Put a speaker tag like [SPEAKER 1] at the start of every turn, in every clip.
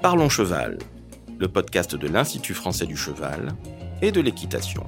[SPEAKER 1] Parlons Cheval, le podcast de l'Institut français du cheval et de l'équitation.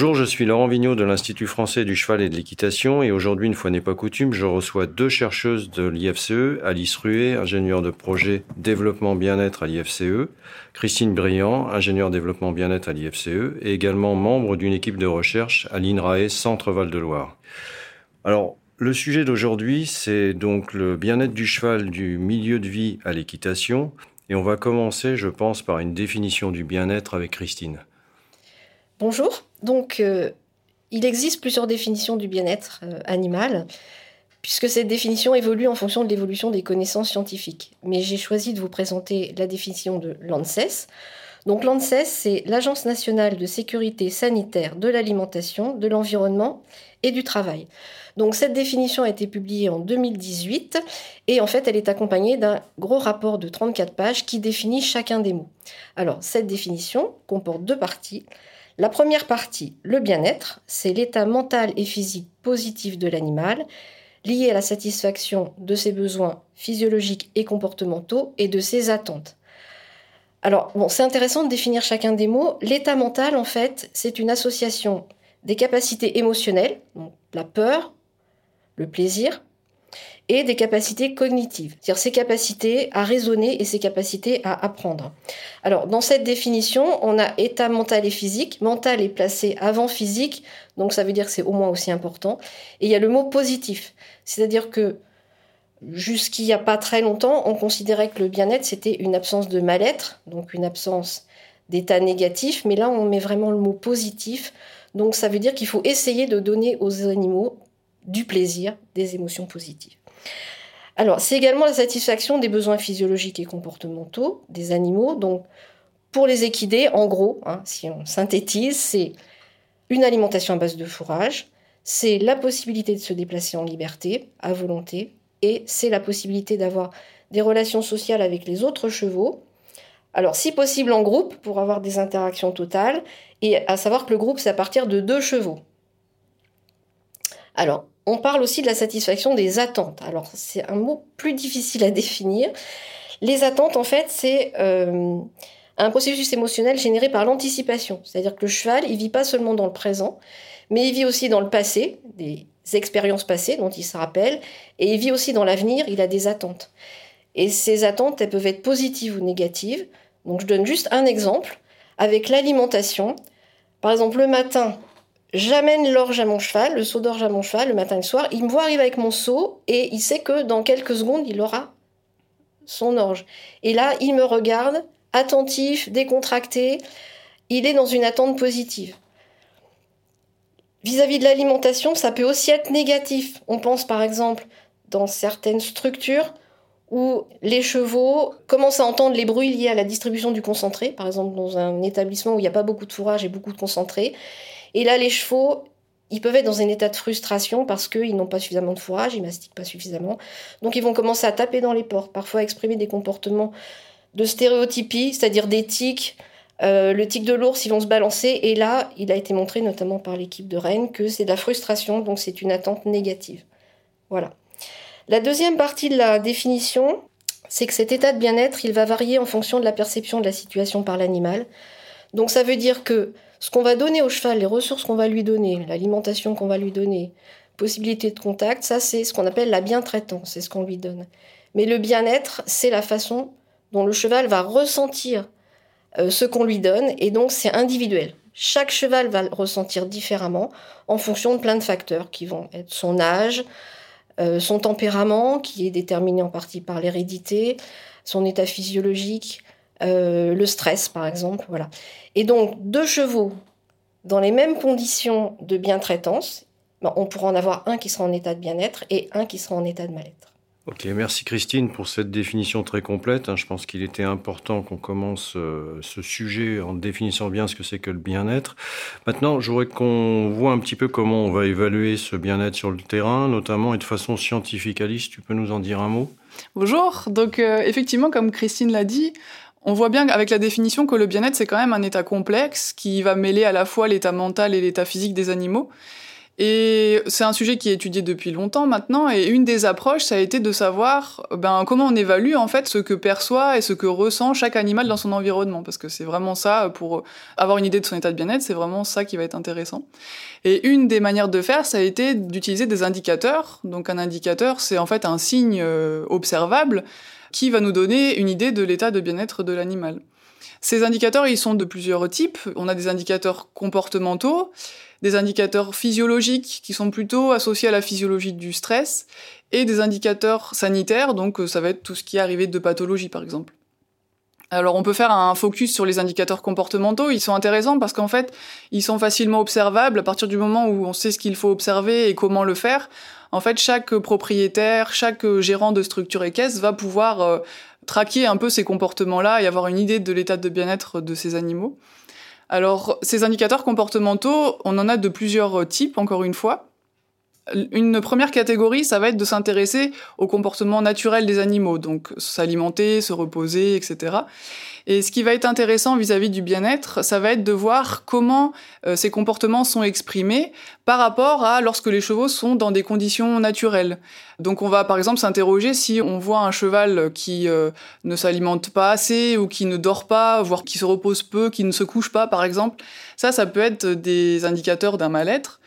[SPEAKER 2] Bonjour, je suis Laurent Vigneault de l'Institut français du cheval et de l'équitation et aujourd'hui, une fois n'est pas coutume, je reçois deux chercheuses de l'IFCE, Alice Ruet, ingénieure de projet développement bien-être à l'IFCE, Christine Briand, ingénieure développement bien-être à l'IFCE et également membre d'une équipe de recherche à l'INRAE Centre Val-de-Loire. Alors, le sujet d'aujourd'hui, c'est donc le bien-être du cheval du milieu de vie à l'équitation et on va commencer, je pense, par une définition du bien-être avec Christine.
[SPEAKER 3] Bonjour. Donc, euh, il existe plusieurs définitions du bien-être euh, animal, puisque cette définition évolue en fonction de l'évolution des connaissances scientifiques. Mais j'ai choisi de vous présenter la définition de l'ANSES. Donc, l'ANSES, c'est l'Agence nationale de sécurité sanitaire de l'alimentation, de l'environnement et du travail. Donc, cette définition a été publiée en 2018 et en fait, elle est accompagnée d'un gros rapport de 34 pages qui définit chacun des mots. Alors, cette définition comporte deux parties. La première partie, le bien-être, c'est l'état mental et physique positif de l'animal, lié à la satisfaction de ses besoins physiologiques et comportementaux et de ses attentes. Alors, c'est intéressant de définir chacun des mots. L'état mental, en fait, c'est une association des capacités émotionnelles, la peur, le plaisir, et des capacités cognitives, c'est-à-dire ses capacités à raisonner et ses capacités à apprendre. Alors, dans cette définition, on a état mental et physique. Mental est placé avant physique, donc ça veut dire que c'est au moins aussi important. Et il y a le mot positif, c'est-à-dire que jusqu'il n'y a pas très longtemps, on considérait que le bien-être, c'était une absence de mal-être, donc une absence d'état négatif, mais là, on met vraiment le mot positif. Donc ça veut dire qu'il faut essayer de donner aux animaux du plaisir, des émotions positives. Alors, c'est également la satisfaction des besoins physiologiques et comportementaux des animaux. Donc, pour les équidés, en gros, hein, si on synthétise, c'est une alimentation à base de fourrage, c'est la possibilité de se déplacer en liberté, à volonté, et c'est la possibilité d'avoir des relations sociales avec les autres chevaux. Alors, si possible en groupe, pour avoir des interactions totales, et à savoir que le groupe, c'est à partir de deux chevaux. Alors, on parle aussi de la satisfaction des attentes. Alors, c'est un mot plus difficile à définir. Les attentes, en fait, c'est euh, un processus émotionnel généré par l'anticipation. C'est-à-dire que le cheval, il vit pas seulement dans le présent, mais il vit aussi dans le passé, des expériences passées dont il se rappelle, et il vit aussi dans l'avenir, il a des attentes. Et ces attentes, elles peuvent être positives ou négatives. Donc, je donne juste un exemple. Avec l'alimentation, par exemple, le matin, J'amène l'orge à mon cheval, le seau d'orge à mon cheval le matin et le soir. Il me voit arriver avec mon seau et il sait que dans quelques secondes, il aura son orge. Et là, il me regarde, attentif, décontracté. Il est dans une attente positive. Vis-à-vis de l'alimentation, ça peut aussi être négatif. On pense par exemple dans certaines structures où les chevaux commencent à entendre les bruits liés à la distribution du concentré, par exemple dans un établissement où il n'y a pas beaucoup de fourrage et beaucoup de concentré. Et là, les chevaux, ils peuvent être dans un état de frustration parce qu'ils n'ont pas suffisamment de fourrage, ils mastiquent pas suffisamment. Donc ils vont commencer à taper dans les portes, parfois à exprimer des comportements de stéréotypie, c'est-à-dire des tics. Euh, le tic de l'ours, ils vont se balancer. Et là, il a été montré notamment par l'équipe de Rennes que c'est de la frustration, donc c'est une attente négative. Voilà. La deuxième partie de la définition, c'est que cet état de bien-être, il va varier en fonction de la perception de la situation par l'animal. Donc ça veut dire que ce qu'on va donner au cheval, les ressources qu'on va lui donner, l'alimentation qu'on va lui donner, possibilité de contact, ça c'est ce qu'on appelle la bien-traitance, c'est ce qu'on lui donne. Mais le bien-être, c'est la façon dont le cheval va ressentir euh, ce qu'on lui donne, et donc c'est individuel. Chaque cheval va le ressentir différemment en fonction de plein de facteurs qui vont être son âge, euh, son tempérament, qui est déterminé en partie par l'hérédité, son état physiologique, euh, le stress par exemple, voilà. Et donc deux chevaux dans les mêmes conditions de bien-traitance, ben, on pourra en avoir un qui sera en état de bien-être et un qui sera en état de mal-être.
[SPEAKER 2] Ok, merci Christine pour cette définition très complète. Hein. Je pense qu'il était important qu'on commence euh, ce sujet en définissant bien ce que c'est que le bien-être. Maintenant, je voudrais qu'on voit un petit peu comment on va évaluer ce bien-être sur le terrain, notamment et de façon scientifique. Alice, tu peux nous en dire un mot?
[SPEAKER 4] Bonjour. Donc, euh, effectivement, comme Christine l'a dit, on voit bien avec la définition que le bien-être, c'est quand même un état complexe qui va mêler à la fois l'état mental et l'état physique des animaux. Et c'est un sujet qui est étudié depuis longtemps maintenant, et une des approches, ça a été de savoir ben, comment on évalue en fait ce que perçoit et ce que ressent chaque animal dans son environnement, parce que c'est vraiment ça, pour avoir une idée de son état de bien-être, c'est vraiment ça qui va être intéressant. Et une des manières de faire, ça a été d'utiliser des indicateurs. Donc un indicateur, c'est en fait un signe euh, observable qui va nous donner une idée de l'état de bien-être de l'animal. Ces indicateurs, ils sont de plusieurs types. On a des indicateurs comportementaux, des indicateurs physiologiques qui sont plutôt associés à la physiologie du stress, et des indicateurs sanitaires, donc euh, ça va être tout ce qui est arrivé de pathologie par exemple. Alors on peut faire un focus sur les indicateurs comportementaux, ils sont intéressants parce qu'en fait, ils sont facilement observables à partir du moment où on sait ce qu'il faut observer et comment le faire. En fait, chaque propriétaire, chaque gérant de structure équestre va pouvoir euh, traquer un peu ces comportements-là et avoir une idée de l'état de bien-être de ces animaux. Alors, ces indicateurs comportementaux, on en a de plusieurs types, encore une fois. Une première catégorie, ça va être de s'intéresser au comportement naturel des animaux, donc s'alimenter, se reposer, etc. Et ce qui va être intéressant vis-à-vis du bien-être, ça va être de voir comment euh, ces comportements sont exprimés par rapport à lorsque les chevaux sont dans des conditions naturelles. Donc on va par exemple s'interroger si on voit un cheval qui euh, ne s'alimente pas assez ou qui ne dort pas, voire qui se repose peu, qui ne se couche pas par exemple. Ça, ça peut être des indicateurs d'un mal-être.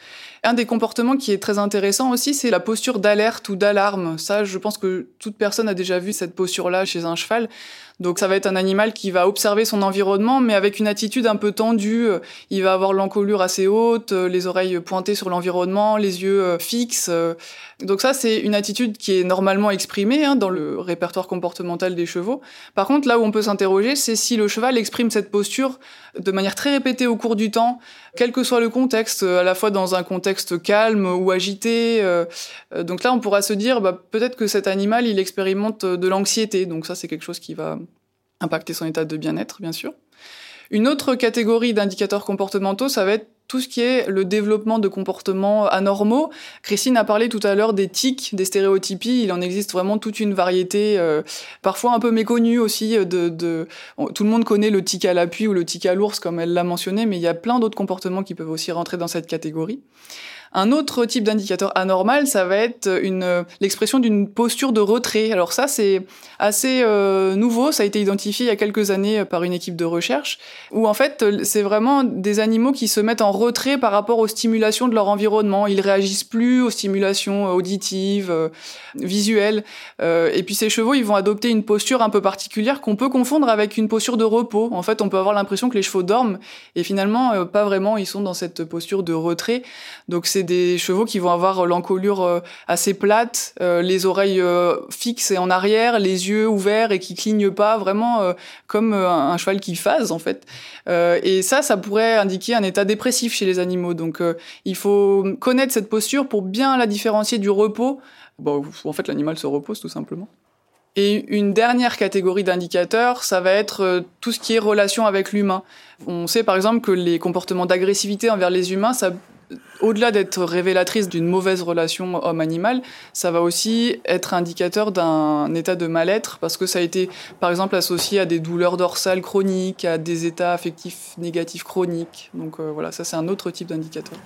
[SPEAKER 4] Un des comportements qui est très intéressant aussi, c'est la posture d'alerte ou d'alarme. Ça, je pense que toute personne a déjà vu cette posture-là chez un cheval. Donc ça va être un animal qui va observer son environnement, mais avec une attitude un peu tendue. Il va avoir l'encolure assez haute, les oreilles pointées sur l'environnement, les yeux euh, fixes. Donc ça, c'est une attitude qui est normalement exprimée hein, dans le répertoire comportemental des chevaux. Par contre, là où on peut s'interroger, c'est si le cheval exprime cette posture de manière très répétée au cours du temps, quel que soit le contexte, à la fois dans un contexte calme ou agité. Euh, donc là, on pourra se dire, bah, peut-être que cet animal, il expérimente de l'anxiété. Donc ça, c'est quelque chose qui va impacter son état de bien-être, bien sûr. Une autre catégorie d'indicateurs comportementaux, ça va être tout ce qui est le développement de comportements anormaux. Christine a parlé tout à l'heure des tics, des stéréotypies. Il en existe vraiment toute une variété, euh, parfois un peu méconnue aussi. De, de... tout le monde connaît le tic à l'appui ou le tic à l'ours, comme elle l'a mentionné, mais il y a plein d'autres comportements qui peuvent aussi rentrer dans cette catégorie. Un autre type d'indicateur anormal, ça va être une l'expression d'une posture de retrait. Alors ça, c'est assez euh, nouveau. Ça a été identifié il y a quelques années par une équipe de recherche, où en fait, c'est vraiment des animaux qui se mettent en retrait par rapport aux stimulations de leur environnement. Ils réagissent plus aux stimulations auditives, euh, visuelles. Euh, et puis ces chevaux, ils vont adopter une posture un peu particulière qu'on peut confondre avec une posture de repos. En fait, on peut avoir l'impression que les chevaux dorment, et finalement, pas vraiment. Ils sont dans cette posture de retrait. Donc c'est des chevaux qui vont avoir l'encolure euh, assez plate, euh, les oreilles euh, fixes et en arrière, les yeux ouverts et qui clignent pas, vraiment comme un, cheval qui phase en fait. et ça, ça pourrait indiquer un état dépressif chez les animaux. Donc il faut connaître cette posture pour bien la différencier du repos. En fait, l'animal se repose tout simplement. Et une dernière catégorie d'indicateurs, ça va être tout ce qui est relation avec l'humain. On sait par exemple que les comportements d'agressivité envers les humains, ça au-delà d'être révélatrice d'une mauvaise relation homme-animal, ça va aussi être indicateur d'un état de mal-être parce que ça a été par exemple associé à des douleurs dorsales chroniques, à des états affectifs négatifs chroniques. Donc euh, voilà, ça c'est un autre type d'indicateur.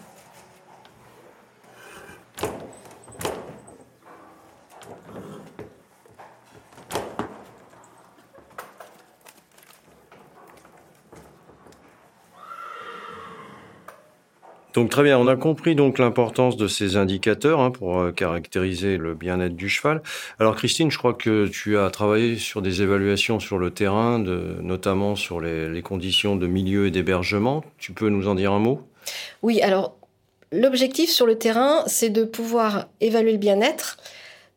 [SPEAKER 2] Donc très bien, on a compris donc l'importance de ces indicateurs hein, pour euh, caractériser le bien-être du cheval. Alors Christine, je crois que tu as travaillé sur des évaluations sur le terrain, notamment sur les, conditions de milieu et d'hébergement. Tu peux nous en dire un mot?
[SPEAKER 3] Oui, alors l'objectif sur le terrain, c'est de pouvoir évaluer le bien-être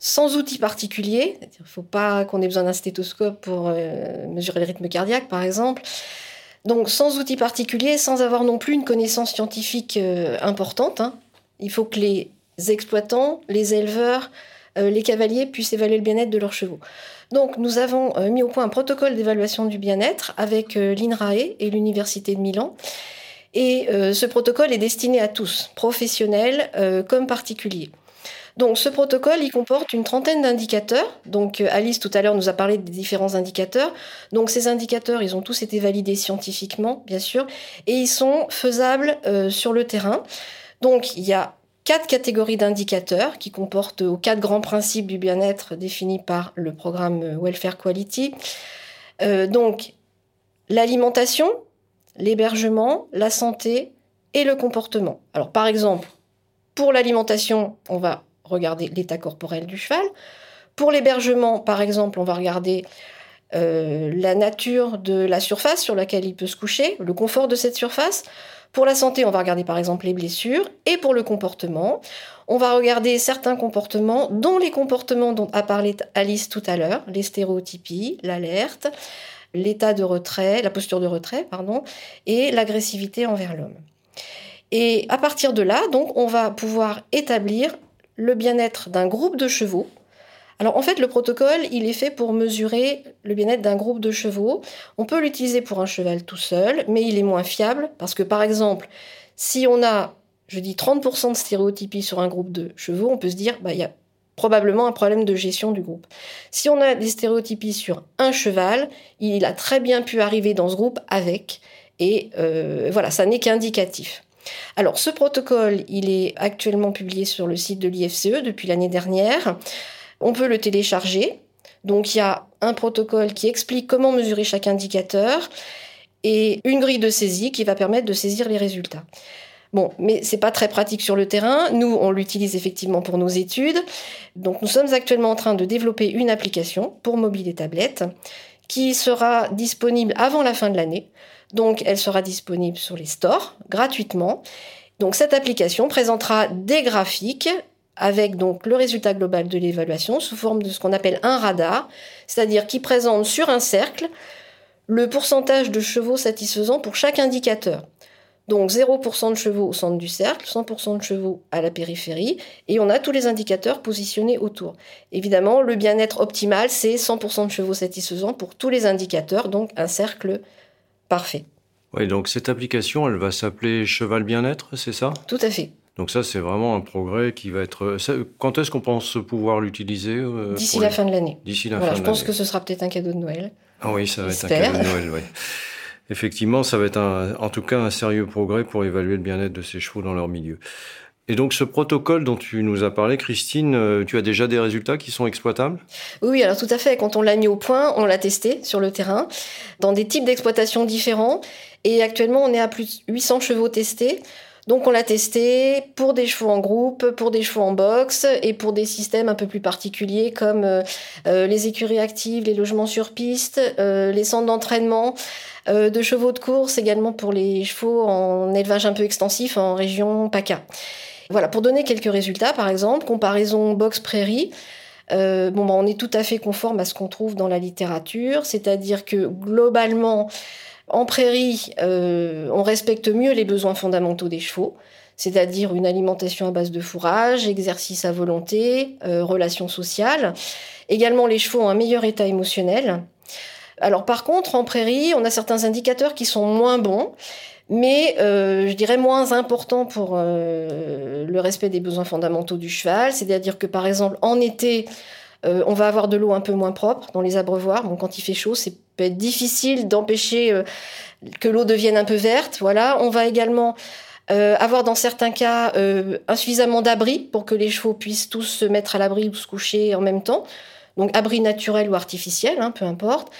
[SPEAKER 3] sans outils particuliers. Il ne faut pas qu'on ait besoin d'un stéthoscope pour euh, mesurer le rythme cardiaque, par exemple. Donc sans outils particuliers, sans avoir non plus une connaissance scientifique euh, importante. Hein. Il faut que les exploitants, les éleveurs les cavaliers puissent évaluer le bien-être de leurs chevaux. Donc nous avons mis au point un protocole d'évaluation du bien-être avec l'INRAE et l'Université de Milan. Et ce protocole est destiné à tous, professionnels comme particuliers. Donc ce protocole, il comporte une trentaine d'indicateurs. Donc euh, Alice tout à l'heure nous a parlé des différents indicateurs. Donc ces indicateurs, ils ont tous été validés scientifiquement, bien sûr, et ils sont faisables euh, sur le terrain. Donc il y a quatre catégories d'indicateurs qui comportent aux quatre grands principes du bien-être définis par le programme Welfare Quality. Euh, donc l'alimentation, l'hébergement, la santé et le comportement. Alors par exemple, pour l'alimentation, on va regarder l'état corporel du cheval. Pour l'hébergement, par exemple, on va regarder euh, la nature de la surface sur laquelle il peut se coucher, le confort de cette surface. Pour la santé, on va regarder par exemple les blessures. Et pour le comportement, on va regarder certains comportements, dont les comportements dont a parlé Alice tout à l'heure, les stéréotypies, l'alerte, l'état de retrait, la posture de retrait, pardon, et l'agressivité envers l'homme. Et à partir de là, donc, on va pouvoir établir le bien-être d'un groupe de chevaux. Alors en fait, le protocole, il est fait pour mesurer le bien-être d'un groupe de chevaux. On peut l'utiliser pour un cheval tout seul, mais il est moins fiable parce que par exemple, si on a, je dis 30% de stéréotypie sur un groupe de chevaux, on peut se dire, bah, il y a probablement un problème de gestion du groupe. Si on a des stéréotypies sur un cheval, il a très bien pu arriver dans ce groupe avec, et euh, voilà, ça n'est qu'indicatif. Alors, ce protocole, il est actuellement publié sur le site de l'IFCE depuis l'année dernière. On peut le télécharger. Donc, il y a un protocole qui explique comment mesurer chaque indicateur et une grille de saisie qui va permettre de saisir les résultats. Bon, mais c'est pas très pratique sur le terrain. Nous, on l'utilise effectivement pour nos études. Donc, nous sommes actuellement en train de développer une application pour mobile et tablette qui sera disponible avant la fin de l'année. Donc elle sera disponible sur les stores gratuitement. Donc cette application présentera des graphiques avec le résultat global de l'évaluation sous forme de ce qu'on appelle un radar, c'est-à-dire qui présente sur un cercle le pourcentage de chevaux satisfaisants pour chaque indicateur. Donc 0% de chevaux au centre du cercle, 100% de chevaux à la périphérie, et on a tous les indicateurs positionnés autour. Évidemment, le bien-être optimal, c'est 100% de chevaux satisfaisants pour tous les indicateurs, donc un cercle parfait.
[SPEAKER 2] Oui, donc cette application, elle va s'appeler Cheval Bien-être, c'est ça?
[SPEAKER 3] Tout à fait.
[SPEAKER 2] Donc ça, c'est vraiment un progrès qui va être... Quand est-ce qu'on pense pouvoir l'utiliser
[SPEAKER 3] euh, D'ici la fin de l'année.
[SPEAKER 2] D'ici la fin de l'année.
[SPEAKER 3] Je pense que ce sera peut-être un cadeau de Noël.
[SPEAKER 2] Ah oui, ça va être un cadeau de Noël, oui. Effectivement, ça va être en tout cas un sérieux progrès pour évaluer le bien-être de ces chevaux dans leur milieu. Et donc ce protocole dont tu nous as parlé, Christine, euh, tu as déjà des résultats qui sont exploitables?
[SPEAKER 3] Oui, alors tout à fait. Quand on l'a mis au point, on l'a testé sur le terrain, dans des types d'exploitation différents. Et actuellement, on est à plus de 800 chevaux testés. Donc on l'a testé pour des chevaux en groupe, pour des chevaux en box et pour des systèmes un peu plus particuliers comme euh, euh, les écuries actives, les logements sur piste, les centres d'entraînement. De chevaux de course également pour les chevaux en élevage un peu extensif en région PACA. Voilà, pour donner quelques résultats, par exemple, comparaison box-prairie. Euh, bon, bah, on est tout à fait conforme à ce qu'on trouve dans la littérature, c'est-à-dire que globalement, en prairie, euh, on respecte mieux les besoins fondamentaux des chevaux, c'est-à-dire une alimentation à base de fourrage, exercice à volonté, relations sociales. Également, les chevaux ont un meilleur état émotionnel. Alors par contre, en prairie, on a certains indicateurs qui sont moins bons, mais euh, je dirais moins importants pour euh, le respect des besoins fondamentaux du cheval. C'est-à-dire que par exemple, en été, euh, on va avoir de l'eau un peu moins propre dans les abreuvoirs. Bon, quand il fait chaud, c'est peut être difficile d'empêcher que l'eau devienne un peu verte. Voilà, on va également avoir dans certains cas insuffisamment d'abri pour que les chevaux puissent tous se mettre à l'abri ou se coucher en même temps. Donc abri naturel ou artificiel, hein, peu importe.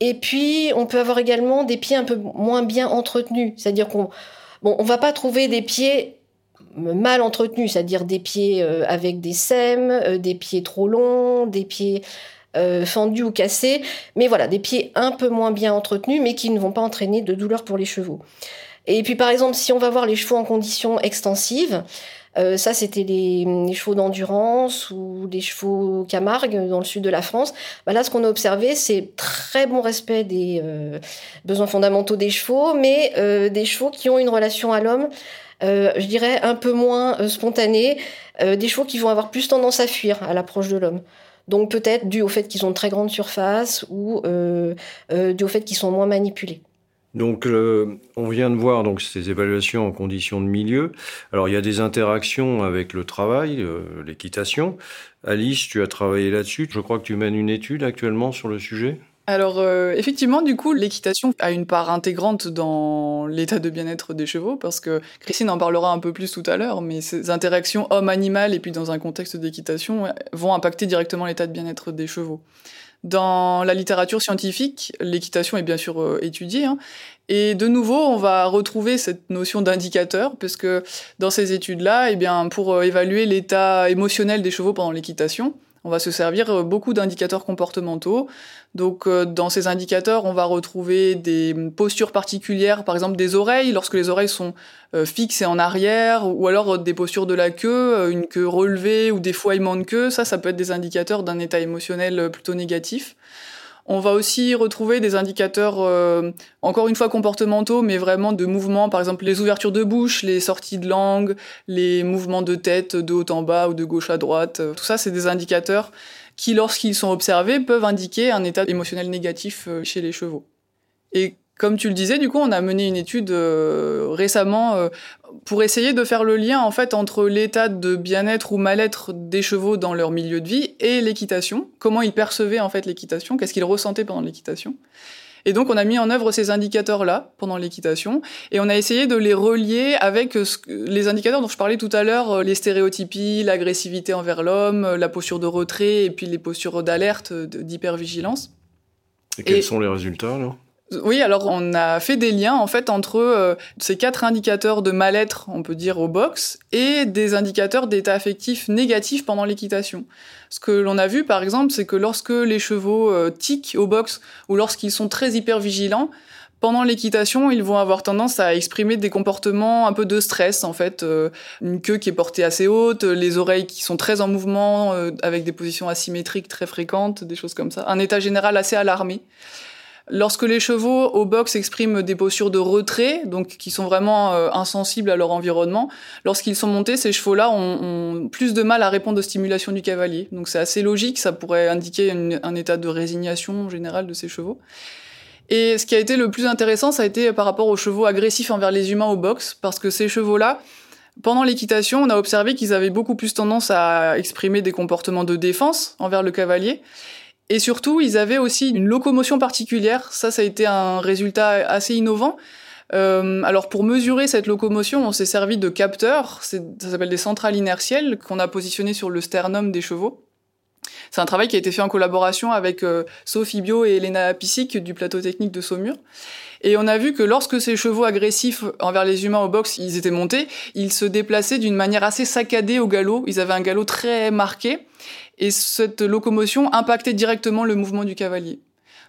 [SPEAKER 3] Et puis, on peut avoir également des pieds un peu moins bien entretenus. C'est-à-dire qu'on bon, on va pas trouver des pieds mal entretenus, c'est-à-dire des pieds euh, avec des sèmes, euh, des pieds trop longs, des pieds euh, fendus ou cassés, mais voilà, des pieds un peu moins bien entretenus, mais qui ne vont pas entraîner de douleur pour les chevaux. Et puis par exemple, si on va voir les chevaux en conditions extensives, euh, ça, c'était les, chevaux d'endurance ou les chevaux Camargue dans le sud de la France. Bah là, ce qu'on a observé, c'est très bon respect des euh, besoins fondamentaux des chevaux, mais euh, des chevaux qui ont une relation à l'homme je dirais un peu moins spontanés, des chevaux qui vont avoir plus tendance à fuir à l'approche de l'homme. Donc peut-être dû au fait qu'ils ont de très grandes surfaces ou dû au fait qu'ils sont moins manipulés.
[SPEAKER 2] Donc, on vient de voir donc ces évaluations en conditions de milieu. Alors, il y a des interactions avec le travail, l'équitation. Alice, tu as travaillé là-dessus. Je crois que tu mènes une étude actuellement sur le sujet.
[SPEAKER 4] Alors euh, effectivement, du coup, l'équitation a une part intégrante dans l'état de bien-être des chevaux, parce que Christine en parlera un peu plus tout à l'heure, mais ces interactions homme-animal et puis dans un contexte d'équitation vont impacter directement l'état de bien-être des chevaux. Dans la littérature scientifique, l'équitation est bien sûr euh, étudiée, hein, et de nouveau, on va retrouver cette notion d'indicateur, parce que dans ces études-là, eh bien, pour euh, évaluer l'état émotionnel des chevaux pendant l'équitation, on va se servir euh, beaucoup d'indicateurs comportementaux. Donc euh, dans ces indicateurs, on va retrouver des postures particulières, par exemple des oreilles, lorsque les oreilles sont euh, fixes et en arrière, ou alors des postures de la queue, une queue relevée ou des foiements de queue. Ça, ça peut être des indicateurs d'un état émotionnel plutôt négatif. On va aussi retrouver des indicateurs, euh, encore une fois comportementaux, mais vraiment de mouvements, par exemple les ouvertures de bouche, les sorties de langue, les mouvements de tête de haut en bas ou de gauche à droite. Tout ça, c'est des indicateurs qui, lorsqu'ils sont observés, peuvent indiquer un état émotionnel négatif euh, chez les chevaux. Et comme tu le disais, du coup, on a mené une étude euh, récemment euh, pour essayer de faire le lien en fait entre l'état de bien-être ou mal-être des chevaux dans leur milieu de vie et l'équitation. Comment ils percevaient en fait l'équitation, qu'est-ce qu'ils ressentaient pendant l'équitation? Et donc, on a mis en œuvre ces indicateurs-là pendant l'équitation, et on a essayé de les relier avec les indicateurs dont je parlais tout à l'heure, euh, les stéréotypies, l'agressivité envers l'homme, la posture de retrait, et puis les postures d'alerte, d'hypervigilance.
[SPEAKER 2] Et quels sont les résultats alors?
[SPEAKER 4] Oui, alors on a fait des liens en fait entre euh, ces quatre indicateurs de mal-être, on peut dire au box, et des indicateurs d'état affectif négatif pendant l'équitation. Ce que l'on a vu par exemple, c'est que lorsque les chevaux euh, tiquent au box ou lorsqu'ils sont très hyper vigilants, pendant l'équitation, ils vont avoir tendance à exprimer des comportements un peu de stress, en fait. Euh, une queue qui est portée assez haute, les oreilles qui sont très en mouvement, avec des positions asymétriques très fréquentes, des choses comme ça. Un état général assez alarmé. Lorsque les chevaux au box expriment des postures de retrait, donc qui sont vraiment euh, insensibles à leur environnement, lorsqu'ils sont montés, ces chevaux-là ont, plus de mal à répondre aux stimulations du cavalier. Donc c'est assez logique, ça pourrait indiquer un état de résignation générale de ces chevaux. Et ce qui a été le plus intéressant, ça a été par rapport aux chevaux agressifs envers les humains au box, parce que ces chevaux-là, pendant l'équitation, on a observé qu'ils avaient beaucoup plus tendance à exprimer des comportements de défense envers le cavalier. Et surtout, ils avaient aussi une locomotion particulière. Ça, ça a été un résultat assez innovant. Euh, alors pour mesurer cette locomotion, on s'est servi de capteurs, ça s'appelle des centrales inertielles qu'on a positionnées sur le sternum des chevaux. C'est un travail qui a été fait en collaboration avec euh, Sophie Bio et Elena Pissic du plateau technique de Saumur. Et on a vu que lorsque ces chevaux agressifs envers les humains au box, ils étaient montés, ils se déplaçaient d'une manière assez saccadée au galop. Ils avaient un galop très marqué et cette locomotion impactait directement le mouvement du cavalier.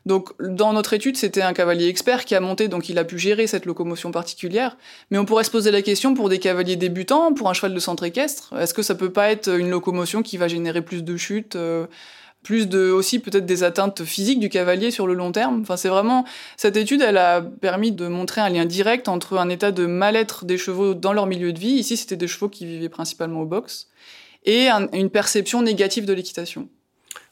[SPEAKER 4] Donc, dans notre étude, c'était un cavalier expert qui a monté, donc il a pu gérer cette locomotion particulière. Mais on pourrait se poser la question pour des cavaliers débutants, pour un cheval de centre équestre, est-ce que ça peut pas être une locomotion qui va générer plus de chutes, euh, plus de aussi peut-être des atteintes physiques du cavalier sur le long terme. Enfin, c'est vraiment cette étude, elle a permis de montrer un lien direct entre un état de mal-être des chevaux dans leur milieu de vie. Ici, c'était des chevaux qui vivaient principalement au box et une perception négative de l'équitation.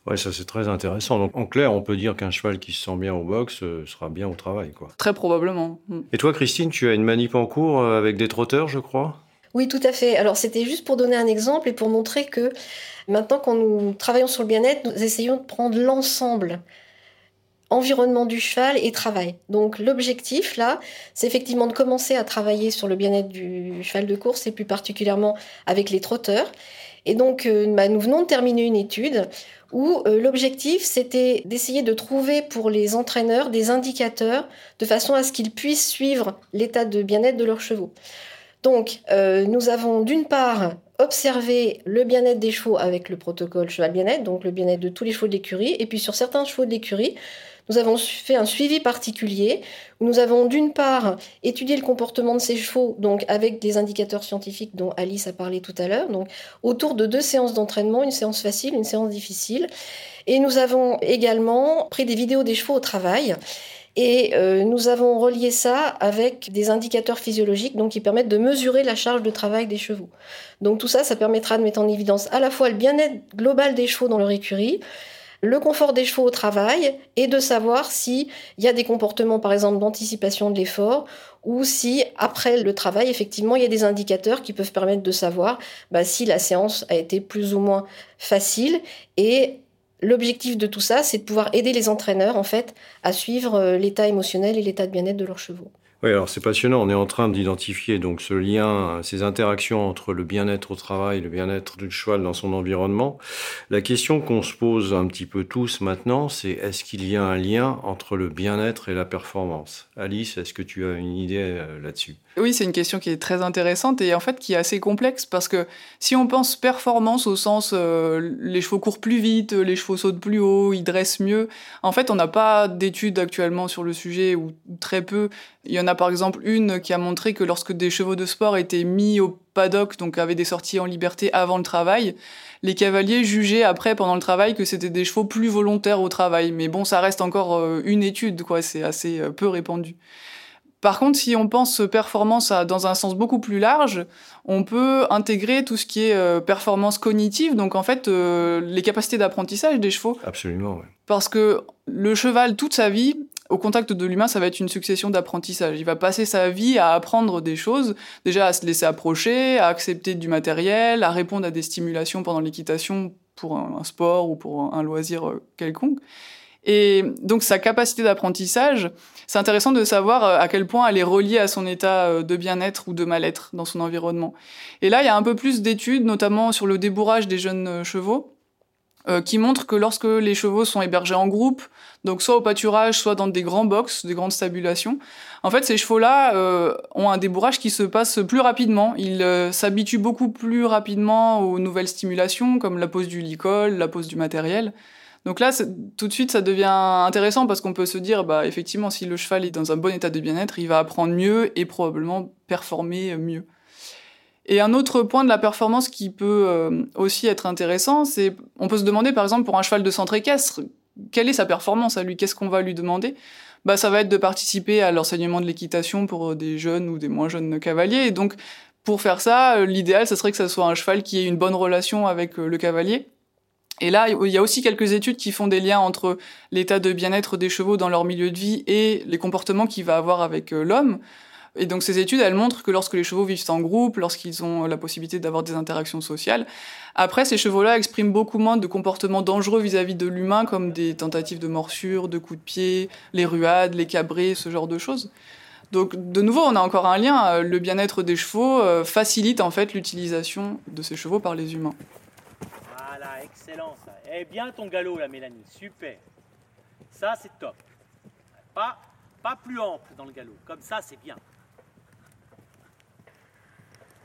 [SPEAKER 2] Ouais, ça c'est très intéressant. Donc en clair, on peut dire qu'un cheval qui se sent bien au box euh, sera bien au travail, quoi.
[SPEAKER 4] Très probablement. Mm.
[SPEAKER 2] Et toi, Christine, tu as une manip en cours euh, avec des trotteurs, je crois?
[SPEAKER 3] Oui, tout à fait. Alors c'était juste pour donner un exemple et pour montrer que maintenant quand nous travaillons sur le bien-être, nous essayons de prendre l'ensemble environnement du cheval et travail. Donc l'objectif là, c'est effectivement de commencer à travailler sur le bien-être du cheval de course et plus particulièrement avec les trotteurs et donc, euh, bah, nous venons de terminer une étude où euh, l'objectif, c'était d'essayer de trouver pour les entraîneurs des indicateurs de façon à ce qu'ils puissent suivre l'état de bien-être de leurs chevaux. Donc, euh, nous avons d'une part observé le bien-être des chevaux avec le protocole cheval bien-être, donc le bien-être de tous les chevaux de l'écurie, et puis sur certains chevaux de l'écurie, nous avons fait un suivi particulier où nous avons d'une part étudié le comportement de ces chevaux, donc avec des indicateurs scientifiques dont Alice a parlé tout à l'heure, autour de deux séances d'entraînement, une séance facile, une séance difficile. Et nous avons également pris des vidéos des chevaux au travail. Et euh, nous avons relié ça avec des indicateurs physiologiques donc qui permettent de mesurer la charge de travail des chevaux. Donc tout ça, ça permettra de mettre en évidence à la fois le bien-être global des chevaux dans leur écurie, le confort des chevaux au travail et de savoir s'il y a des comportements, par exemple, d'anticipation de l'effort ou si, après le travail, effectivement, il y a des indicateurs qui peuvent permettre de savoir bah, si la séance a été plus ou moins facile et L'objectif de tout ça, c'est de pouvoir aider les entraîneurs en fait à suivre euh, l'état émotionnel et l'état de bien-être de leurs chevaux.
[SPEAKER 2] Oui, alors c'est passionnant. On est en train d'identifier donc ce lien, ces interactions entre le bien-être au travail, le bien-être du cheval dans son environnement. La question qu'on se pose un petit peu tous maintenant, c'est est-ce qu'il y a un lien entre le bien-être et la performance? Alice, est-ce que tu as une idée euh, là-dessus?
[SPEAKER 4] Oui, c'est une question qui est très intéressante et en fait qui est assez complexe parce que si on pense performance au sens euh, les chevaux courent plus vite, les chevaux sautent plus haut, ils dressent mieux, en fait on n'a pas d'études actuellement sur le sujet ou très peu. Il y en a par exemple une qui a montré que lorsque des chevaux de sport étaient mis au paddock, donc avaient des sorties en liberté avant le travail, les cavaliers jugeaient après pendant le travail que c'était des chevaux plus volontaires au travail. Mais bon, ça reste encore euh, une étude, quoi. C'est assez euh, peu répandu. Par contre, si on pense performance dans un sens beaucoup plus large, on peut intégrer tout ce qui est euh, performance cognitive, donc en fait les capacités d'apprentissage des chevaux.
[SPEAKER 2] Absolument, oui.
[SPEAKER 4] Parce que le cheval, toute sa vie, au contact de l'humain, ça va être une succession d'apprentissage. Il va passer sa vie à apprendre des choses, déjà à se laisser approcher, à accepter du matériel, à répondre à des stimulations pendant l'équitation pour un, sport ou pour un, loisir euh, quelconque. Et donc sa capacité d'apprentissage, c'est intéressant de savoir euh, à quel point elle est reliée à son état euh, de bien-être ou de mal-être dans son environnement. Et là, il y a un peu plus d'études, notamment sur le débourrage des jeunes chevaux, qui montrent que lorsque les chevaux sont hébergés en groupe, donc soit au pâturage, soit dans des grands box, des grandes stabulations. En fait, ces chevaux-là euh, ont un débourrage qui se passe plus rapidement. Ils euh, s'habituent beaucoup plus rapidement aux nouvelles stimulations, comme la pose du licol, la pose du matériel. Donc là, tout de suite, ça devient intéressant parce qu'on peut se dire, bah effectivement, si le cheval est dans un bon état de bien-être, il va apprendre mieux et probablement performer mieux. Et un autre point de la performance qui peut euh, aussi être intéressant, c'est on peut se demander par exemple pour un cheval de centre équestre, quelle est sa performance à lui? Qu'est-ce qu'on va lui demander? Bah, ça va être de participer à l'enseignement de l'équitation pour euh, des jeunes ou des moins jeunes cavaliers. Et donc, pour faire ça, euh, l'idéal, ce serait que ce soit un cheval qui ait une bonne relation avec le cavalier. Et là, il y a aussi quelques études qui font des liens entre l'état de bien-être des chevaux dans leur milieu de vie et les comportements qu'il va avoir avec l'homme. Et donc ces études, elles montrent que lorsque les chevaux vivent en groupe, lorsqu'ils ont la possibilité d'avoir des interactions sociales, après ces chevaux-là expriment beaucoup moins de comportements dangereux vis-à-vis de l'humain, comme des tentatives de morsure, de coups de pied, les ruades, les cabrés, ce genre de choses. Donc de nouveau, on a encore un lien. Le bien-être des chevaux euh, facilite en fait l'utilisation de ces chevaux par les humains.
[SPEAKER 5] Excellent ça. Eh bien ton galop là, Mélanie, super. Ça c'est top. Pas, pas plus ample dans le galop, comme ça c'est bien.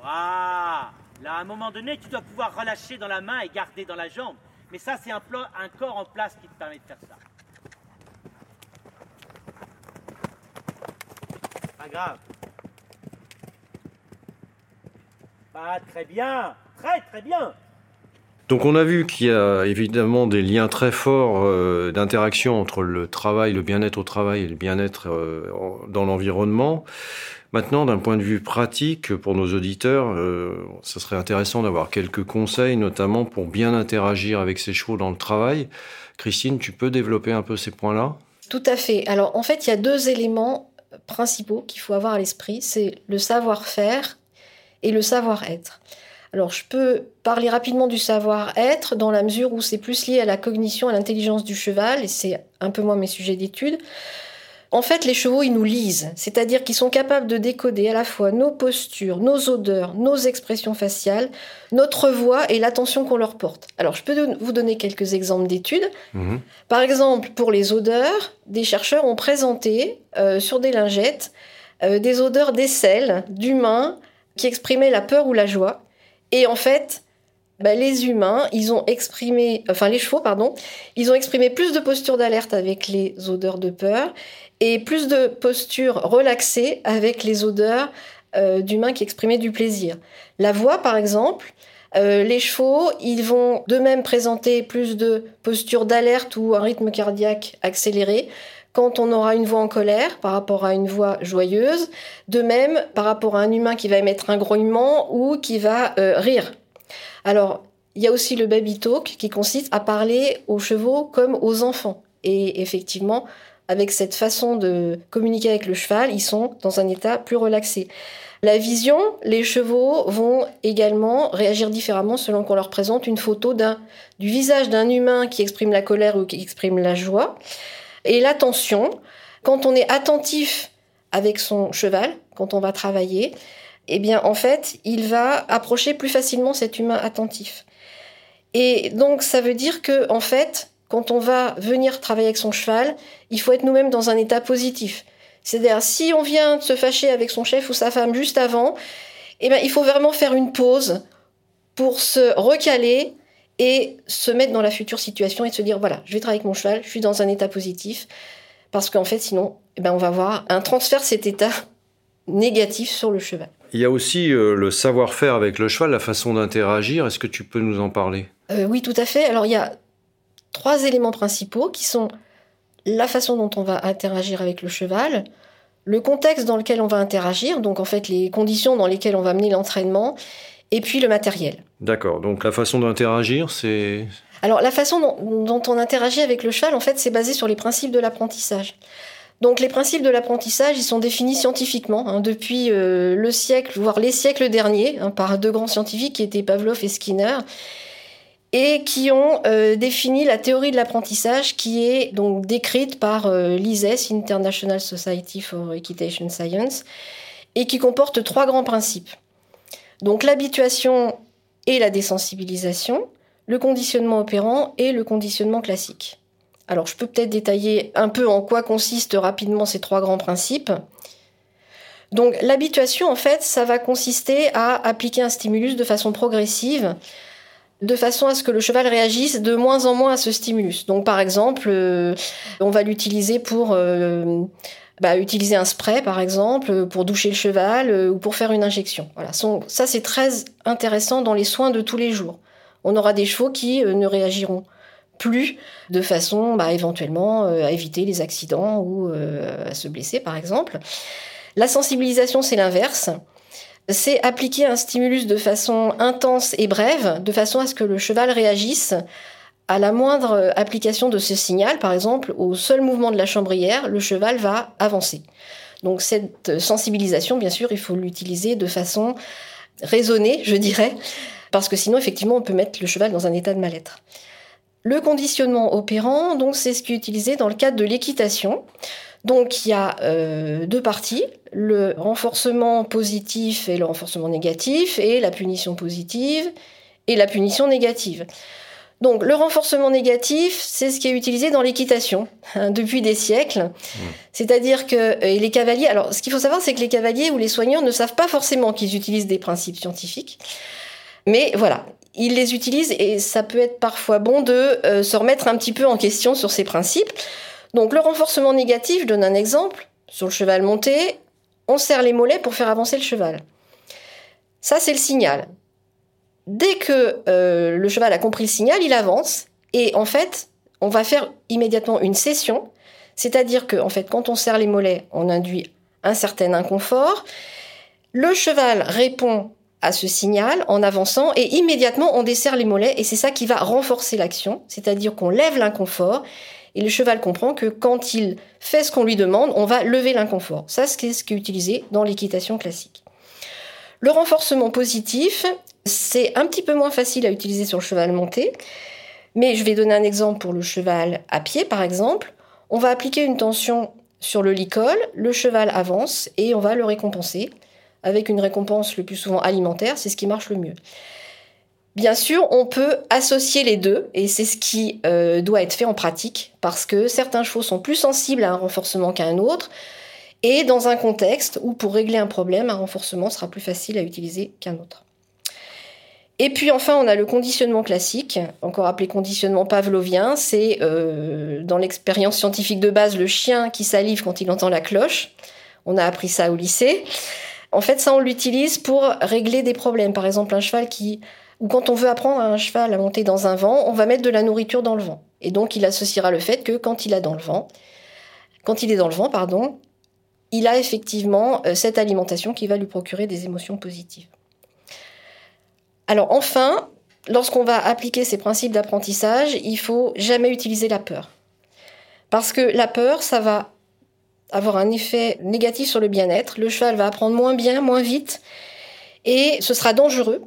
[SPEAKER 5] Ah, là, à un moment donné, tu dois pouvoir relâcher dans la main et garder dans la jambe. Mais ça, c'est un, un corps en place qui te permet de faire ça. Pas grave. Pas très bien. Très, très bien.
[SPEAKER 2] Donc on a vu qu'il y a évidemment des liens très forts euh, d'interaction entre le travail, le bien-être au travail et le bien-être euh, dans l'environnement. Maintenant, d'un point de vue pratique, pour nos auditeurs, euh, ça serait intéressant d'avoir quelques conseils, notamment pour bien interagir avec ces chevaux dans le travail. Christine, tu peux développer un peu ces points-là?
[SPEAKER 3] Tout à fait. Alors, en fait, il y a deux éléments principaux qu'il faut avoir à l'esprit. C'est le savoir-faire et le savoir-être. Alors, je peux parler rapidement du savoir-être dans la mesure où c'est plus lié à la cognition, à l'intelligence du cheval, et c'est un peu moins mes sujets d'étude. En fait, les chevaux, ils nous lisent, c'est-à-dire qu'ils sont capables de décoder à la fois nos postures, nos odeurs, nos expressions faciales, notre voix et l'attention qu'on leur porte. Alors, je peux vous donner quelques exemples d'études. Mhm. Par exemple, pour les odeurs, des chercheurs ont présenté euh, sur des lingettes euh, des odeurs d'aisselle, d'humains, qui exprimaient la peur ou la joie. Et en fait, bah, les exprimé, chevaux, ont exprimé plus de postures d'alerte avec les odeurs de peur et plus de postures relaxées avec les odeurs euh, d'humains qui exprimaient du plaisir. La voix, par exemple, euh, les chevaux, ils vont de même présenter plus de postures d'alerte ou un rythme cardiaque accéléré quand on aura une voix en colère par rapport à une voix joyeuse, de même par rapport à un humain qui va émettre un grognement ou qui va euh, rire. Alors, il y a aussi le baby talk qui consiste à parler aux chevaux comme aux enfants. Et effectivement, avec cette façon de communiquer avec le cheval, ils sont dans un état plus relaxé. La vision, les chevaux vont également réagir différemment selon qu'on leur présente une photo du visage d'un humain qui exprime la colère ou qui exprime la joie. Et l'attention, quand on est attentif avec son cheval, quand on va travailler, eh bien, en fait, il va approcher plus facilement cet humain attentif. Et donc, ça veut dire que, en fait, quand on va venir travailler avec son cheval, il faut être nous-mêmes dans un état positif. C'est-à-dire, si on vient de se fâcher avec son chef ou sa femme juste avant, eh ben, il faut vraiment faire une pause pour se recaler et se mettre dans la future situation et se dire, voilà, je vais travailler avec mon cheval, je suis dans un état positif. Parce qu'en fait, sinon, eh ben, on va avoir un transfert de cet état négatif sur le cheval.
[SPEAKER 2] Il y a aussi euh, le savoir-faire avec le cheval, la façon d'interagir. Est-ce que tu peux nous en parler?
[SPEAKER 3] Euh, Oui, tout à fait. Alors, il y a trois éléments principaux qui sont la façon dont on va interagir avec le cheval, le contexte dans lequel on va interagir, donc en fait les conditions dans lesquelles on va mener l'entraînement, et puis le matériel.
[SPEAKER 2] D'accord, donc la façon d'interagir, c'est...
[SPEAKER 3] Alors la façon dont, on interagit avec le cheval, en fait, c'est basé sur les principes de l'apprentissage. Donc les principes de l'apprentissage, ils sont définis scientifiquement hein, depuis euh, le siècle, voire les siècles derniers, hein, par deux grands scientifiques qui étaient Pavlov et Skinner et qui ont euh, défini la théorie de l'apprentissage qui est donc décrite par euh, l'ISES, International Society for Equitation Science, et qui comporte trois grands principes. Donc l'habituation et la désensibilisation, le conditionnement opérant et le conditionnement classique. Alors je peux peut-être détailler un peu en quoi consistent rapidement ces trois grands principes. Donc l'habituation, en fait, ça va consister à appliquer un stimulus de façon progressive de façon à ce que le cheval réagisse de moins en moins à ce stimulus. Donc par exemple, euh, on va l'utiliser pour euh, bah, utiliser un spray par exemple pour doucher le cheval euh, ou pour faire une injection. Voilà, ça c'est très intéressant dans les soins de tous les jours. On aura des chevaux qui ne réagiront plus de façon bah, éventuellement à éviter les accidents ou à se blesser par exemple. La sensibilisation c'est l'inverse c'est appliquer un stimulus de façon intense et brève, de façon à ce que le cheval réagisse à la moindre application de ce signal, par exemple, au seul mouvement de la chambrière, le cheval va avancer. Donc cette sensibilisation, bien sûr, il faut l'utiliser de façon raisonnée, je dirais, parce que sinon, effectivement, on peut mettre le cheval dans un état de mal-être. Le conditionnement opérant, donc, c'est ce qui est utilisé dans le cadre de l'équitation. Donc il y a euh, deux parties, le renforcement positif et le renforcement négatif, et la punition positive et la punition négative. Donc le renforcement négatif, c'est ce qui est utilisé dans l'équitation hein, depuis des siècles. Mmh. C'est-à-dire que euh, les cavaliers, alors ce qu'il faut savoir, c'est que les cavaliers ou les soigneurs ne savent pas forcément qu'ils utilisent des principes scientifiques. Mais voilà, ils les utilisent et ça peut être parfois bon de euh, se remettre un petit peu en question sur ces principes. Donc le renforcement négatif, je donne un exemple. Sur le cheval monté, on serre les mollets pour faire avancer le cheval. Ça, c'est le signal. Dès que euh, le cheval a compris le signal, il avance. Et en fait, on va faire immédiatement une session. C'est-à-dire que, en fait, quand on serre les mollets, on induit un certain inconfort. Le cheval répond à ce signal en avançant et immédiatement on desserre les mollets et c'est ça qui va renforcer l'action, c'est-à-dire qu'on lève l'inconfort et le cheval comprend que quand il fait ce qu'on lui demande, on va lever l'inconfort. Ça, c'est ce qui est utilisé dans l'équitation classique. Le renforcement positif, c'est un petit peu moins facile à utiliser sur le cheval monté, mais je vais donner un exemple pour le cheval à pied, par exemple. On va appliquer une tension sur le licol, le cheval avance et on va le récompenser avec une récompense le plus souvent alimentaire, c'est ce qui marche le mieux. Bien sûr, on peut associer les deux, et c'est ce qui euh, doit être fait en pratique, parce que certains chevaux sont plus sensibles à un renforcement qu'à un autre, et dans un contexte où pour régler un problème, un renforcement sera plus facile à utiliser qu'un autre. Et puis enfin, on a le conditionnement classique, encore appelé conditionnement pavlovien. C'est euh, dans l'expérience scientifique de base le chien qui salive quand il entend la cloche. On a appris ça au lycée. En fait, ça, on l'utilise pour régler des problèmes. Par exemple, un cheval qui ou quand on veut apprendre à un cheval à monter dans un vent, on va mettre de la nourriture dans le vent. Et donc il associera le fait que quand il a dans le vent, quand il est dans le vent, pardon, il a effectivement euh, cette alimentation qui va lui procurer des émotions positives. Alors enfin, lorsqu'on va appliquer ces principes d'apprentissage, il faut jamais utiliser la peur. Parce que la peur, ça va avoir un effet négatif sur le bien-être. Le cheval va apprendre moins bien, moins vite, et ce sera dangereux.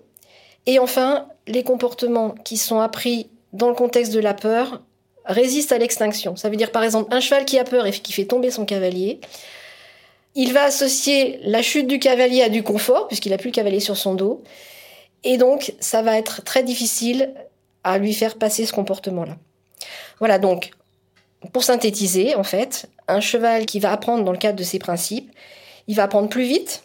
[SPEAKER 3] Et enfin, les comportements qui sont appris dans le contexte de la peur résistent à l'extinction. Ça veut dire par exemple un cheval qui a peur et qui fait tomber son cavalier. Il va associer la chute du cavalier à du confort, puisqu'il n'a plus le cavalier sur son dos. Et donc, ça va être très difficile à lui faire passer ce comportement-là. Voilà, donc, pour synthétiser, en fait, un cheval qui va apprendre dans le cadre de ces principes, il va apprendre plus vite,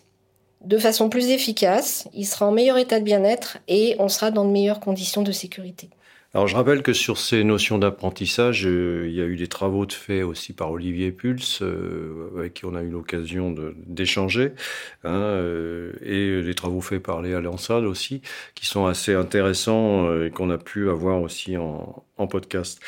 [SPEAKER 3] de façon plus efficace, il sera en meilleur état de bien-être et on sera dans de meilleures conditions de sécurité.
[SPEAKER 2] Alors je rappelle que sur ces notions d'apprentissage, euh, il y a eu des travaux de fait aussi par Olivier Pulse, euh, avec qui on a eu l'occasion d'échanger, hein, euh, et des travaux faits par Léa Lansade aussi, qui sont assez intéressants et qu'on a pu avoir aussi en, podcast.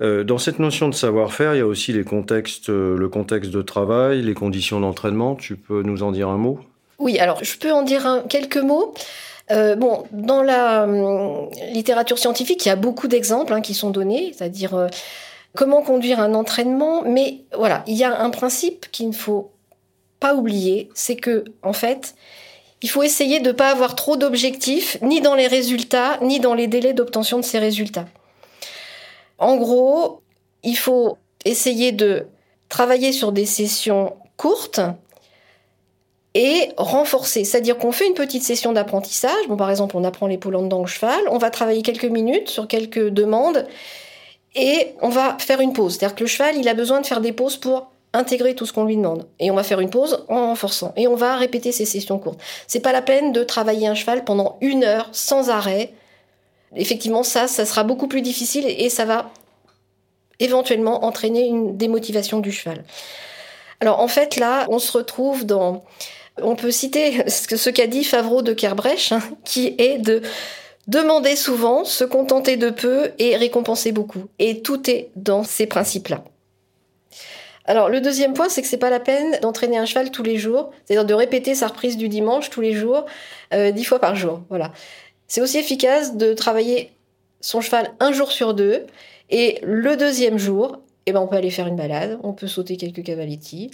[SPEAKER 2] dans cette notion de savoir-faire, il y a aussi le contexte de travail, les conditions d'entraînement. Tu peux nous en dire un mot?
[SPEAKER 3] Oui, alors je peux en dire quelques mots. Euh, bon, dans la hum, littérature scientifique, il y a beaucoup d'exemples hein, qui sont donnés, c'est-à-dire euh, comment conduire un entraînement. Mais voilà, il y a un principe qu'il ne faut pas oublier, c'est que en fait, il faut essayer de ne pas avoir trop d'objectifs, ni dans les résultats, ni dans les délais d'obtention de ces résultats. En gros, il faut essayer de travailler sur des sessions courtes et renforcer. C'est-à-dire qu'on fait une petite session d'apprentissage. Bon, par exemple, on apprend les pollandons au cheval, on va travailler quelques minutes sur quelques demandes et on va faire une pause. C'est-à-dire que le cheval, il a besoin de faire des pauses pour intégrer tout ce qu'on lui demande. Et on va faire une pause en renforçant. Et on va répéter ces sessions courtes. C'est pas la peine de travailler un cheval pendant une heure sans arrêt. Effectivement, ça, ça sera beaucoup plus difficile et ça va éventuellement entraîner une démotivation du cheval. Alors en fait là, on se retrouve dans on peut citer ce qu'a dit Favreau de Kerbrecht, hein, qui est de demander souvent, se contenter de peu et récompenser beaucoup. Et tout est dans ces principes-là. Alors le deuxième point, c'est que c'est pas la peine d'entraîner un cheval tous les jours, c'est-à-dire de répéter sa reprise du dimanche tous les jours, euh, dix fois par jour. Voilà. C'est aussi efficace de travailler son cheval un jour sur deux, et le deuxième jour, eh ben on peut aller faire une balade, on peut sauter quelques cavaletti,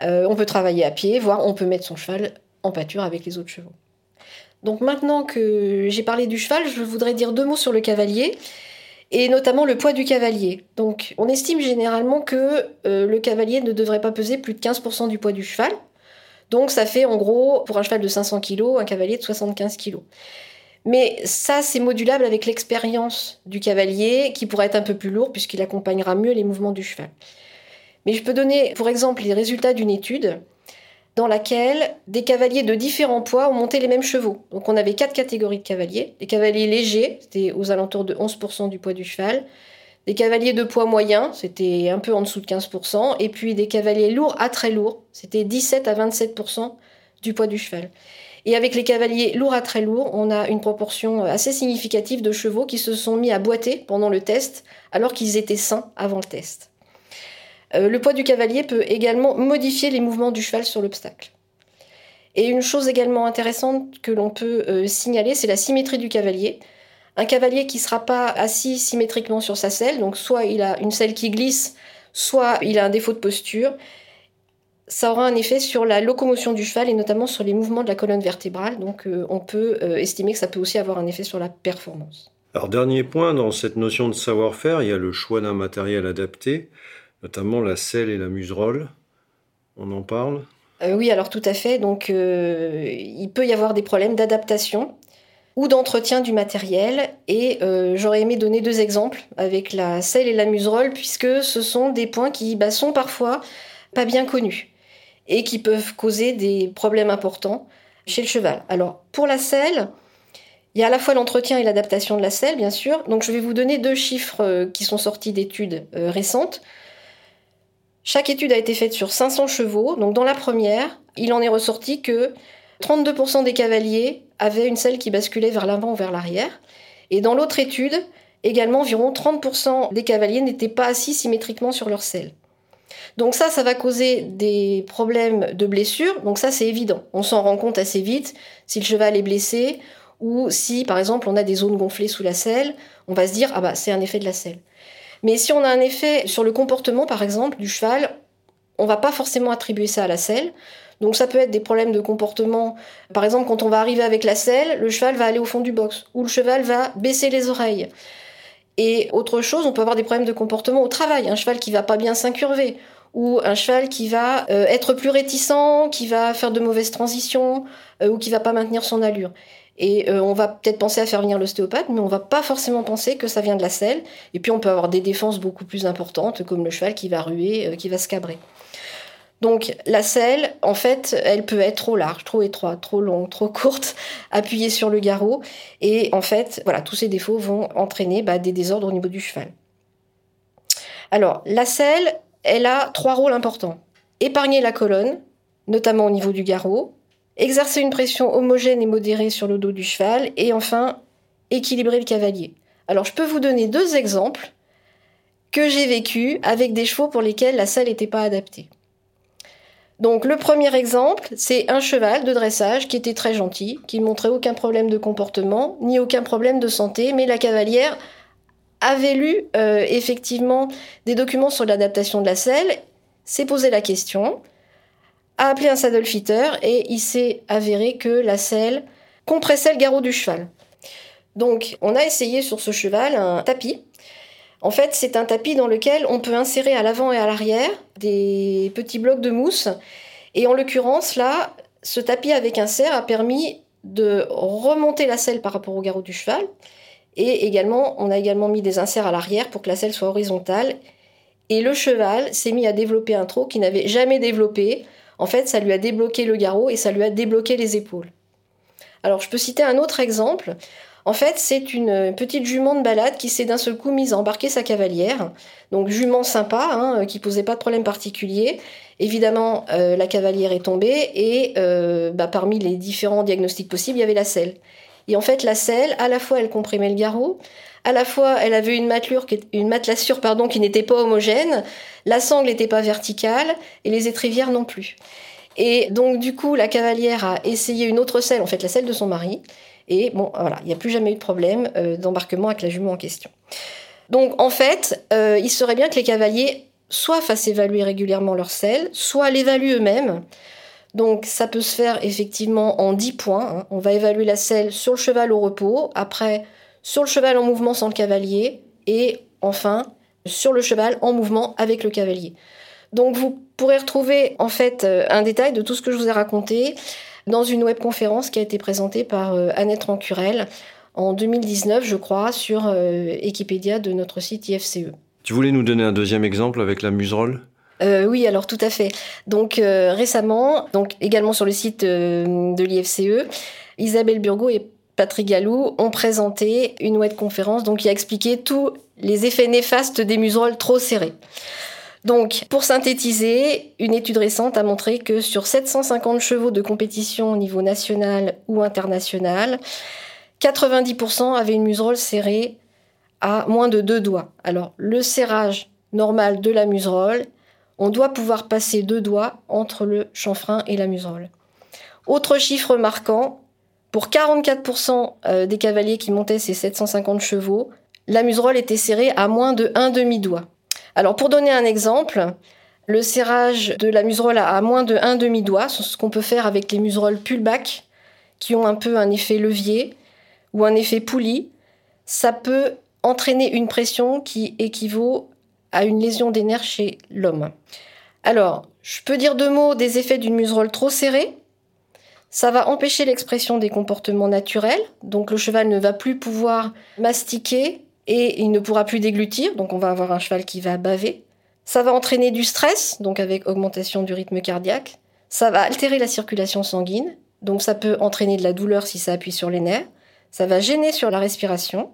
[SPEAKER 3] on peut travailler à pied, voire on peut mettre son cheval en pâture avec les autres chevaux. Donc maintenant que j'ai parlé du cheval, je voudrais dire deux mots sur le cavalier et notamment le poids du cavalier. Donc on estime généralement que euh, le cavalier ne devrait pas peser plus de 15% du poids du cheval. Donc ça fait en gros pour un cheval de 500 kg, un cavalier de 75 kg. Mais ça, c'est modulable avec l'expérience du cavalier qui pourrait être un peu plus lourd puisqu'il accompagnera mieux les mouvements du cheval. Mais je peux donner, pour exemple, les résultats d'une étude dans laquelle des cavaliers de différents poids ont monté les mêmes chevaux. Donc on avait quatre catégories de cavaliers. Des cavaliers légers, c'était aux alentours de 11% du poids du cheval. Des cavaliers de poids moyen, c'était un peu en dessous de 15%. Et puis des cavaliers lourds à très lourds, c'était 17 à 27% du poids du cheval. Et avec les cavaliers lourds à très lourds, on a une proportion assez significative de chevaux qui se sont mis à boiter pendant le test alors qu'ils étaient sains avant le test. Euh, le poids du cavalier peut également modifier les mouvements du cheval sur l'obstacle. Et une chose également intéressante que l'on peut euh, signaler, c'est la symétrie du cavalier. Un cavalier qui ne sera pas assis symétriquement sur sa selle, donc soit il a une selle qui glisse, soit il a un défaut de posture, ça aura un effet sur la locomotion du cheval et notamment sur les mouvements de la colonne vertébrale. Donc euh, on peut estimer que ça peut aussi avoir un effet sur la performance.
[SPEAKER 2] Alors dernier point, dans cette notion de savoir-faire, il y a le choix d'un matériel adapté notamment la selle et la muserolle. On en parle?
[SPEAKER 3] Euh, Oui, alors tout à fait. Donc, euh, il peut y avoir des problèmes d'adaptation ou d'entretien du matériel. Et euh, j'aurais aimé donner deux exemples avec la selle et la muserolle, puisque ce sont des points qui bah, sont parfois pas bien connus et qui peuvent causer des problèmes importants chez le cheval. Alors, pour la selle, il y a à la fois l'entretien et l'adaptation de la selle, bien sûr. Donc, je vais vous donner deux chiffres qui sont sortis d'études récentes. Chaque étude a été faite sur 500 chevaux. Donc dans la première, il en est ressorti que 32% des cavaliers avaient une selle qui basculait vers l'avant ou vers l'arrière. Et dans l'autre étude, également environ 30% des cavaliers n'étaient pas assis symétriquement sur leur selle. Donc ça, ça va causer des problèmes de blessure. Donc ça, c'est évident. On s'en rend compte assez vite si le cheval est blessé ou si, par exemple, on a des zones gonflées sous la selle. On va se dire, ah bah, c'est un effet de la selle. Mais si on a un effet sur le comportement, par exemple, du cheval, on va pas forcément attribuer ça à la selle. Donc ça peut être des problèmes de comportement. Par exemple, quand on va arriver avec la selle, le cheval va aller au fond du box ou le cheval va baisser les oreilles. Et autre chose, on peut avoir des problèmes de comportement au travail. Un cheval qui va pas bien s'incurver ou un cheval qui va euh, être plus réticent, qui va faire de mauvaises transitions euh, ou qui va pas maintenir son allure. Et euh, on va peut-être penser à faire venir l'ostéopathe, mais on va pas forcément penser que ça vient de la selle. Et puis on peut avoir des défenses beaucoup plus importantes, comme le cheval qui va ruer, qui va se cabrer. Donc la selle, en fait, elle peut être trop large, trop étroite, trop longue, trop courte, appuyée sur le garrot. Et en fait, voilà, tous ces défauts vont entraîner bah, des désordres au niveau du cheval. Alors, la selle, elle a trois rôles importants. Épargner la colonne, notamment au niveau du garrot, exercer une pression homogène et modérée sur le dos du cheval, et enfin, équilibrer le cavalier. Alors je peux vous donner deux exemples que j'ai vécu avec des chevaux pour lesquels la selle n'était pas adaptée. Donc le premier exemple, c'est un cheval de dressage qui était très gentil, qui ne montrait aucun problème de comportement, ni aucun problème de santé, mais la cavalière avait lu euh, effectivement des documents sur l'adaptation de la selle, s'est posé la question, a appelé un saddle fitter et il s'est avéré que la selle compressait le garrot du cheval. Donc on a essayé sur ce cheval un tapis. En fait, c'est un tapis dans lequel on peut insérer à l'avant et à l'arrière des petits blocs de mousse. Et en l'occurrence, là, ce tapis avec un cerf a permis de remonter la selle par rapport au garrot du cheval et également, on a également mis des inserts à l'arrière pour que la selle soit horizontale. Et le cheval s'est mis à développer un trot qu'il n'avait jamais développé. En fait, ça lui a débloqué le garrot et ça lui a débloqué les épaules. Alors, je peux citer un autre exemple. En fait, c'est une petite jument de balade qui s'est d'un seul coup mise à embarquer sa cavalière. Donc, jument sympa, hein, qui posait pas de problème particulier. Évidemment, euh, la cavalière est tombée et euh, bah, parmi les différents diagnostics possibles, il y avait la selle. Et en fait, la selle, à la fois, elle comprimait le garrot, à la fois, elle avait une, matelure, une matelassure pardon, qui n'était pas homogène, la sangle n'était pas verticale, et les étrivières non plus. Et donc, du coup, la cavalière a essayé une autre selle, en fait, la selle de son mari, et bon, voilà, il n'y a plus jamais eu de problème euh, d'embarquement avec la jument en question. Donc, en fait, euh, il serait bien que les cavaliers soit fassent évaluer régulièrement leur selle, soit l'évaluent eux-mêmes, donc ça peut se faire effectivement en 10 points. Hein. On va évaluer la selle sur le cheval au repos, après sur le cheval en mouvement sans le cavalier, et enfin sur le cheval en mouvement avec le cavalier. Donc vous pourrez retrouver en fait euh, un détail de tout ce que je vous ai raconté dans une webconférence qui a été présentée par euh, Annette Rancurel en 2019, je crois, sur euh, Wikipédia de notre site IFCE.
[SPEAKER 2] Tu voulais nous donner un deuxième exemple avec la muserolle?
[SPEAKER 3] Euh, oui, alors tout à fait. Donc euh, récemment, donc également sur le site euh, de l'IFCE, Isabelle Burgot et Patrick Gallou ont présenté une web conférence donc qui a expliqué tous les effets néfastes des muserolles trop serrées. Donc, pour synthétiser, une étude récente a montré que sur 750 chevaux de compétition au niveau national ou international, 90% avaient une muserolle serrée à moins de deux doigts. Alors, le serrage normal de la muserolle on doit pouvoir passer deux doigts entre le chanfrein et la muserolle. Autre chiffre marquant, pour 44% euh, des cavaliers qui montaient ces 750 chevaux, la muserolle était serrée à moins de un demi-doigt. Alors pour donner un exemple, le serrage de la muserolle à moins de un demi-doigt, ce qu'on peut faire avec les muserolles pullback, qui ont un peu un effet levier ou un effet poulie, ça peut entraîner une pression qui équivaut à une lésion des nerfs chez l'homme. Alors, je peux dire deux mots des effets d'une muserolle trop serrée. Ça va empêcher l'expression des comportements naturels, donc le cheval ne va plus pouvoir mastiquer et il ne pourra plus déglutir, donc on va avoir un cheval qui va baver. Ça va entraîner du stress, donc avec augmentation du rythme cardiaque. Ça va altérer la circulation sanguine, donc ça peut entraîner de la douleur si ça appuie sur les nerfs. Ça va gêner sur la respiration.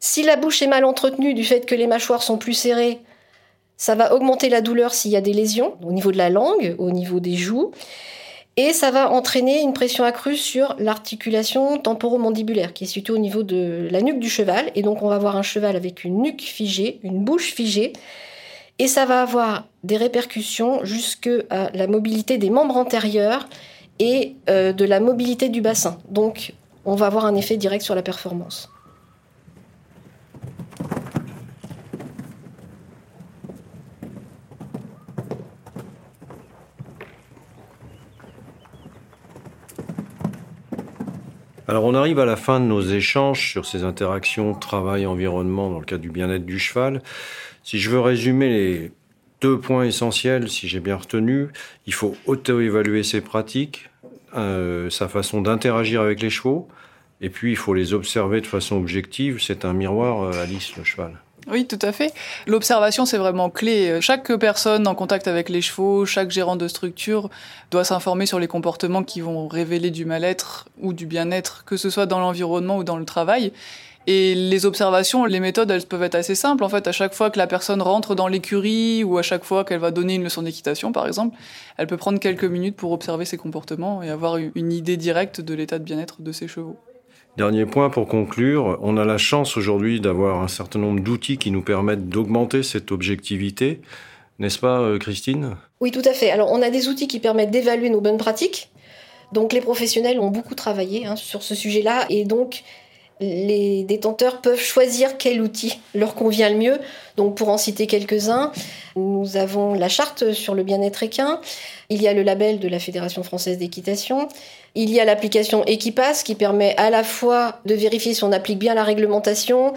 [SPEAKER 3] Si la bouche est mal entretenue du fait que les mâchoires sont plus serrées, ça va augmenter la douleur s'il y a des lésions au niveau de la langue, au niveau des joues. Et ça va entraîner une pression accrue sur l'articulation temporomandibulaire qui est située au niveau de la nuque du cheval. Et donc on va avoir un cheval avec une nuque figée, une bouche figée. et ça va avoir des répercussions jusque à la mobilité des membres antérieurs et euh, de la mobilité du bassin. Donc on va avoir un effet direct sur la performance.
[SPEAKER 2] Alors on arrive à la fin de nos échanges sur ces interactions travail-environnement dans le cadre du bien-être du cheval. Si je veux résumer les deux points essentiels, si j'ai bien retenu, il faut auto-évaluer ses pratiques, euh, sa façon d'interagir avec les chevaux, et puis il faut les observer de façon objective. C'est un miroir, euh, Alice, le cheval.
[SPEAKER 4] Oui, tout à fait. L'observation, c'est vraiment clé. Chaque personne en contact avec les chevaux, chaque gérant de structure doit s'informer sur les comportements qui vont révéler du mal-être ou du bien-être, que ce soit dans l'environnement ou dans le travail. Et les observations, les méthodes, elles peuvent être assez simples. En fait, à chaque fois que la personne rentre dans l'écurie ou à chaque fois qu'elle va donner une leçon d'équitation, par exemple, elle peut prendre quelques minutes pour observer ses comportements et avoir une idée directe de l'état de bien-être de ses chevaux.
[SPEAKER 2] Dernier point pour conclure, on a la chance aujourd'hui d'avoir un certain nombre d'outils qui nous permettent d'augmenter cette objectivité. N'est-ce pas, euh, Christine?
[SPEAKER 3] Oui, tout à fait. Alors, on a des outils qui permettent d'évaluer nos bonnes pratiques. Donc, les professionnels ont beaucoup travaillé hein, sur ce sujet-là. Et donc, les détenteurs peuvent choisir quel outil leur convient le mieux. Donc, pour en citer quelques-uns, nous avons la charte sur le bien-être équin. Il y a le label de la Fédération française d'équitation. Il y a l'application Equipass qui permet à la fois de vérifier si on applique bien la réglementation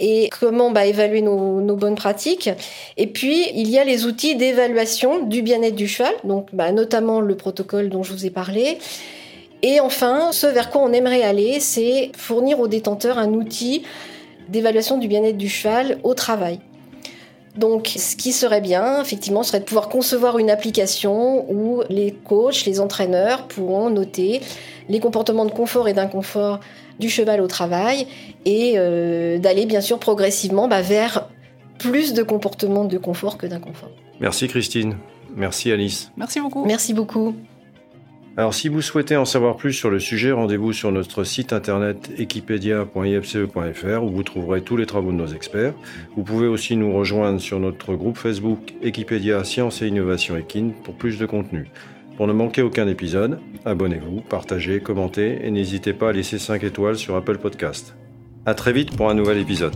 [SPEAKER 3] et comment bah, évaluer nos, bonnes pratiques. Et puis, il y a les outils d'évaluation du bien-être du cheval, donc bah, notamment le protocole dont je vous ai parlé. Et enfin, ce vers quoi on aimerait aller, c'est fournir aux détenteurs un outil d'évaluation du bien-être du cheval au travail. Donc, ce qui serait bien, effectivement, serait de pouvoir concevoir une application où les coachs, les entraîneurs pourront noter les comportements de confort et d'inconfort du cheval au travail et euh, d'aller bien sûr progressivement bah, vers plus de comportements de confort que d'inconfort.
[SPEAKER 2] Merci Christine. Merci Alice.
[SPEAKER 4] Merci beaucoup.
[SPEAKER 3] Merci beaucoup.
[SPEAKER 2] Alors si vous souhaitez en savoir plus sur le sujet, rendez-vous sur notre site internet equipedia.ifce.fr où vous trouverez tous les travaux de nos experts. Vous pouvez aussi nous rejoindre sur notre groupe Facebook Equipedia Science et Innovation Equine pour plus de contenu. Pour ne manquer aucun épisode, abonnez-vous, partagez, commentez et n'hésitez pas à laisser 5 étoiles sur Apple Podcast. À très vite pour un nouvel épisode.